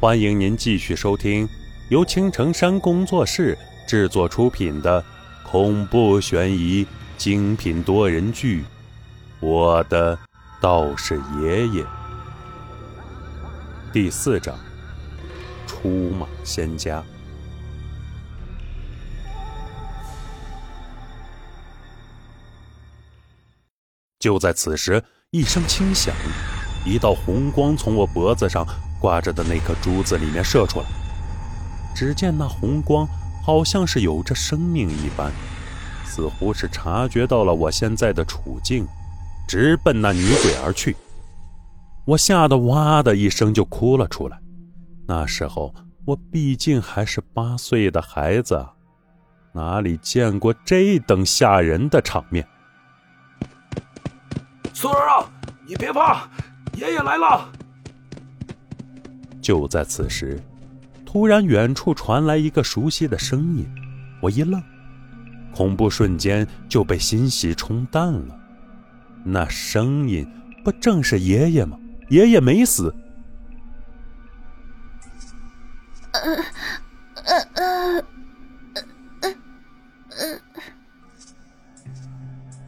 欢迎您继续收听由青城山工作室制作出品的恐怖悬疑精品多人剧《我的道士爷爷》第四章：出马仙家。就在此时，一声轻响，一道红光从我脖子上挂着的那颗珠子里面射出来。只见那红光好像是有着生命一般，似乎是察觉到了我现在的处境，直奔那女鬼而去。我吓得哇的一声就哭了出来。那时候我毕竟还是八岁的孩子，哪里见过这等吓人的场面？孙儿啊，你别怕，爷爷来了。就在此时，突然远处传来一个熟悉的声音，我一愣，恐怖瞬间就被欣喜冲淡了。那声音不正是爷爷吗？爷爷没死。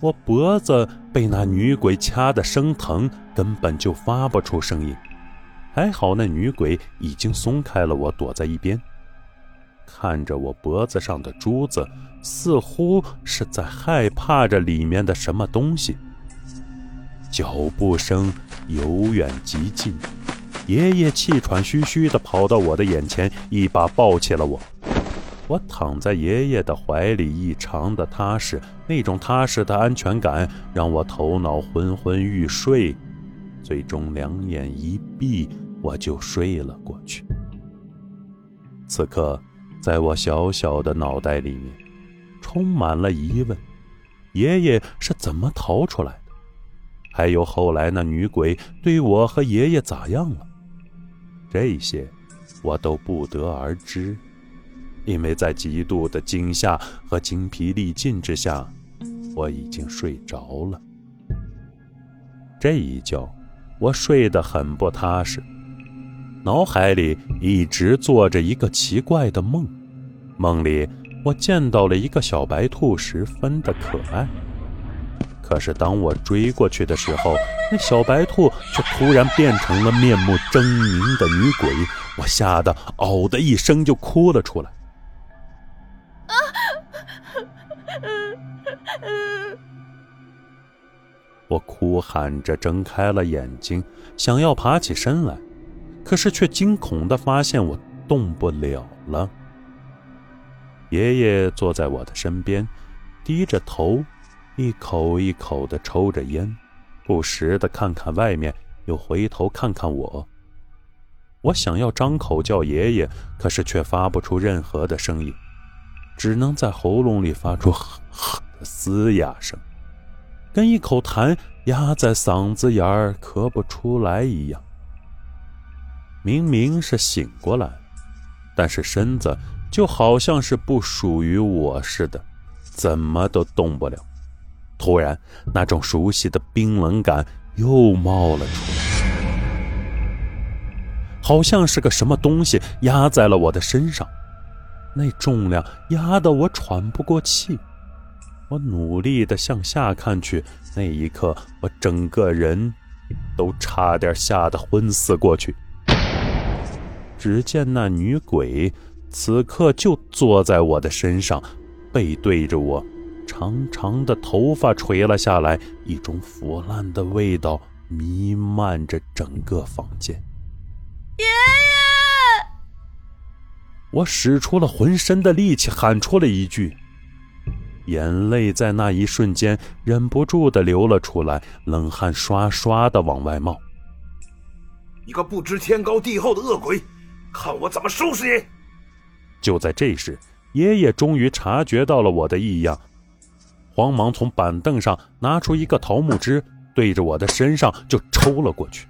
我脖子被那女鬼掐得生疼，根本就发不出声音。还好那女鬼已经松开了我，躲在一边，看着我脖子上的珠子，似乎是在害怕着里面的什么东西。脚步声由远及近，爷爷气喘吁吁地跑到我的眼前，一把抱起了我。我躺在爷爷的怀里，异常的踏实。那种踏实的安全感让我头脑昏昏欲睡，最终两眼一闭，我就睡了过去。此刻，在我小小的脑袋里面，充满了疑问：爷爷是怎么逃出来的？还有后来那女鬼对我和爷爷咋样了？这些，我都不得而知。因为在极度的惊吓和精疲力尽之下，我已经睡着了。这一觉，我睡得很不踏实，脑海里一直做着一个奇怪的梦。梦里，我见到了一个小白兔，十分的可爱。可是当我追过去的时候，那小白兔却突然变成了面目狰狞的女鬼，我吓得“嗷”的一声就哭了出来。我哭喊着睁开了眼睛，想要爬起身来，可是却惊恐地发现我动不了了。爷爷坐在我的身边，低着头，一口一口地抽着烟，不时地看看外面，又回头看看我。我想要张口叫爷爷，可是却发不出任何的声音，只能在喉咙里发出呵呵的嘶哑声。跟一口痰压在嗓子眼儿咳不出来一样。明明是醒过来，但是身子就好像是不属于我似的，怎么都动不了。突然，那种熟悉的冰冷感又冒了出来，好像是个什么东西压在了我的身上，那重量压得我喘不过气。我努力地向下看去，那一刻，我整个人都差点吓得昏死过去。只见那女鬼此刻就坐在我的身上，背对着我，长长的头发垂了下来，一种腐烂的味道弥漫着整个房间。爷爷！我使出了浑身的力气，喊出了一句。眼泪在那一瞬间忍不住的流了出来，冷汗刷刷的往外冒。你个不知天高地厚的恶鬼，看我怎么收拾你！就在这时，爷爷终于察觉到了我的异样，慌忙从板凳上拿出一个桃木枝，对着我的身上就抽了过去。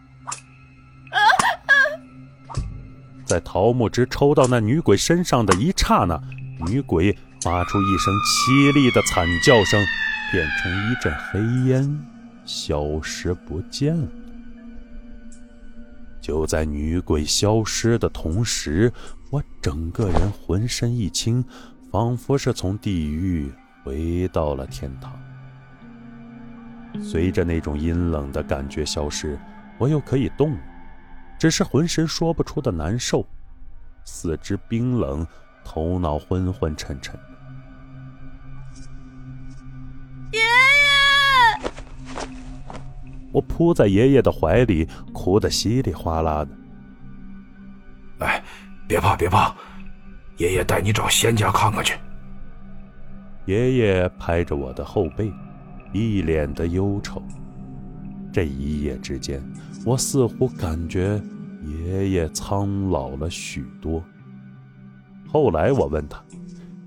在桃木枝抽到那女鬼身上的一刹那，女鬼。发出一声凄厉的惨叫声，变成一阵黑烟，消失不见了。就在女鬼消失的同时，我整个人浑身一轻，仿佛是从地狱回到了天堂。随着那种阴冷的感觉消失，我又可以动，只是浑身说不出的难受，四肢冰冷，头脑昏昏沉沉。爷爷，我扑在爷爷的怀里，哭得稀里哗啦的。哎，别怕别怕，爷爷带你找仙家看看去。爷爷拍着我的后背。一脸的忧愁。这一夜之间，我似乎感觉爷爷苍老了许多。后来我问他：“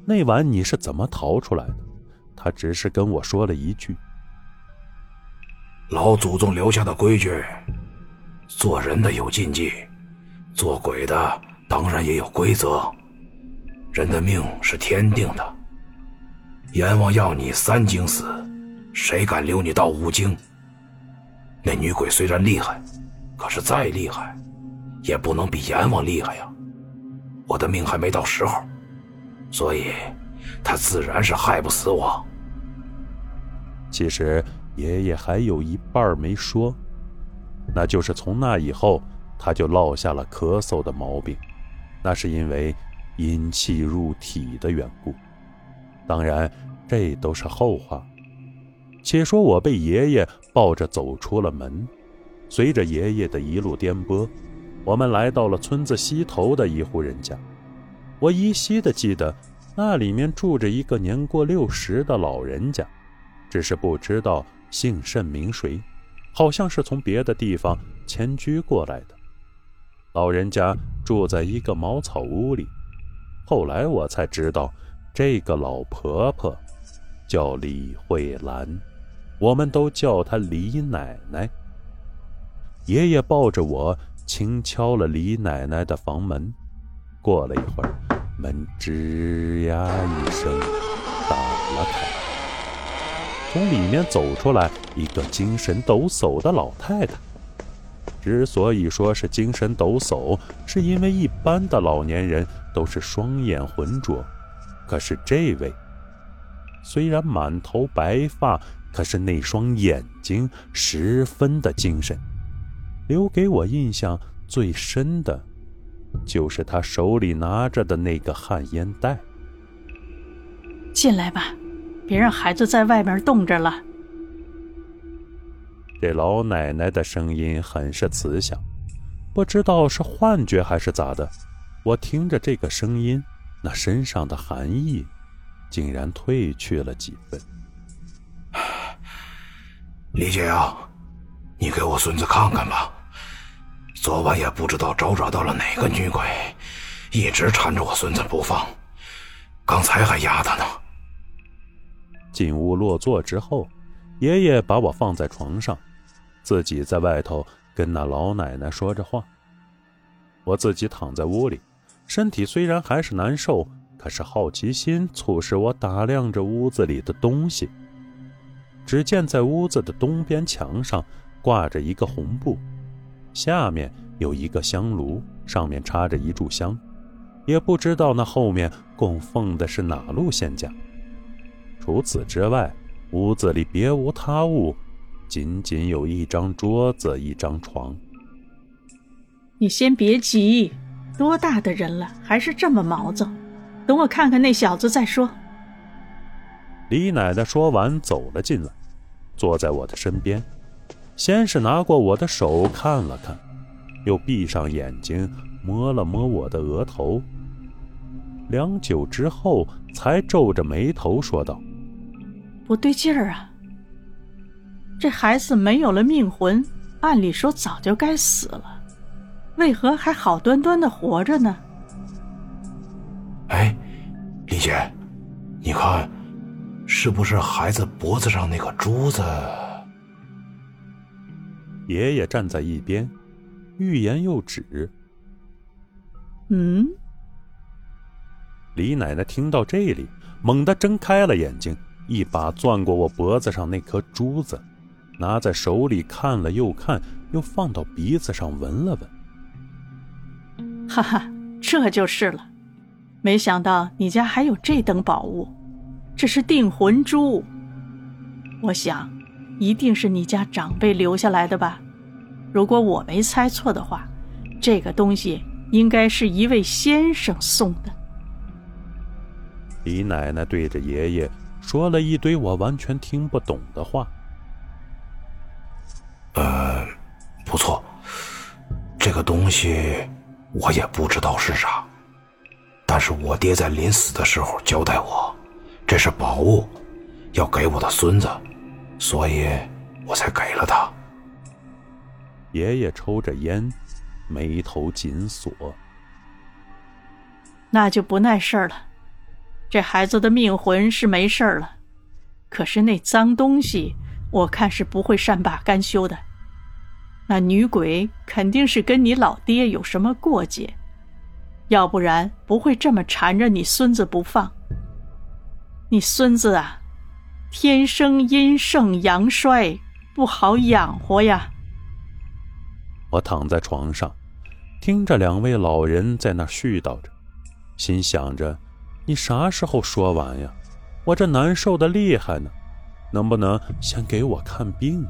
那晚你是怎么逃出来的？”他只是跟我说了一句：“老祖宗留下的规矩，做人的有禁忌，做鬼的当然也有规则。人的命是天定的，阎王要你三更死。”谁敢留你到五经？那女鬼虽然厉害，可是再厉害，也不能比阎王厉害呀。我的命还没到时候，所以她自然是害不死我。其实爷爷还有一半没说，那就是从那以后，他就落下了咳嗽的毛病，那是因为阴气入体的缘故。当然，这都是后话。且说我被爷爷抱着走出了门，随着爷爷的一路颠簸，我们来到了村子西头的一户人家。我依稀的记得，那里面住着一个年过六十的老人家，只是不知道姓甚名谁，好像是从别的地方迁居过来的。老人家住在一个茅草屋里，后来我才知道，这个老婆婆叫李慧兰。我们都叫她李奶奶。爷爷抱着我，轻敲了李奶奶的房门。过了一会儿，门吱呀一声打了开，从里面走出来一个精神抖擞的老太太。之所以说是精神抖擞，是因为一般的老年人都是双眼浑浊，可是这位虽然满头白发。可是那双眼睛十分的精神，留给我印象最深的，就是他手里拿着的那个旱烟袋。进来吧，别让孩子在外面冻着了。这老奶奶的声音很是慈祥，不知道是幻觉还是咋的，我听着这个声音，那身上的寒意，竟然褪去了几分。李姐啊，你给我孙子看看吧。昨晚也不知道招惹到了哪个女鬼，一直缠着我孙子不放，刚才还压他呢。进屋落座之后，爷爷把我放在床上，自己在外头跟那老奶奶说着话。我自己躺在屋里，身体虽然还是难受，可是好奇心促使我打量着屋子里的东西。只见在屋子的东边墙上挂着一个红布，下面有一个香炉，上面插着一炷香，也不知道那后面供奉的是哪路仙家。除此之外，屋子里别无他物，仅仅有一张桌子、一张床。你先别急，多大的人了，还是这么毛躁？等我看看那小子再说。李奶奶说完，走了进来。坐在我的身边，先是拿过我的手看了看，又闭上眼睛摸了摸我的额头。良久之后，才皱着眉头说道：“不对劲儿啊！这孩子没有了命魂，按理说早就该死了，为何还好端端的活着呢？”哎，李姐，你看。是不是孩子脖子上那个珠子？爷爷站在一边，欲言又止。嗯。李奶奶听到这里，猛地睁开了眼睛，一把攥过我脖子上那颗珠子，拿在手里看了又看，又放到鼻子上闻了闻。哈哈，这就是了。没想到你家还有这等宝物，这是定魂珠。我想，一定是你家长辈留下来的吧。如果我没猜错的话，这个东西应该是一位先生送的。李奶奶对着爷爷说了一堆我完全听不懂的话。呃，不错，这个东西我也不知道是啥，但是我爹在临死的时候交代我，这是宝物，要给我的孙子，所以我才给了他。爷爷抽着烟，眉头紧锁。那就不耐事儿了。这孩子的命魂是没事了，可是那脏东西，我看是不会善罢甘休的。那女鬼肯定是跟你老爹有什么过节，要不然不会这么缠着你孙子不放。你孙子啊，天生阴盛阳衰，不好养活呀。我躺在床上，听着两位老人在那絮叨着，心想着：你啥时候说完呀？我这难受的厉害呢，能不能先给我看病啊？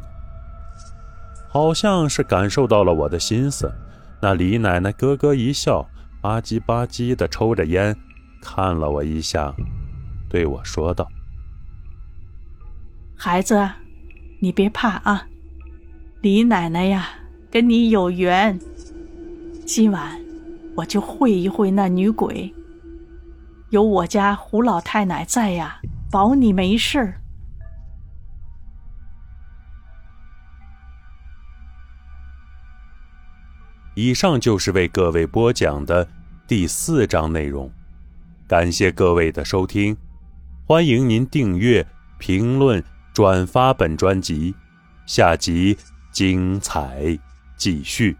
好像是感受到了我的心思，那李奶奶咯咯一笑，吧唧吧唧的抽着烟，看了我一下，对我说道：“孩子，你别怕啊，李奶奶呀。”跟你有缘，今晚我就会一会那女鬼。有我家胡老太奶在呀，保你没事儿。以上就是为各位播讲的第四章内容，感谢各位的收听，欢迎您订阅、评论、转发本专辑，下集精彩。继续。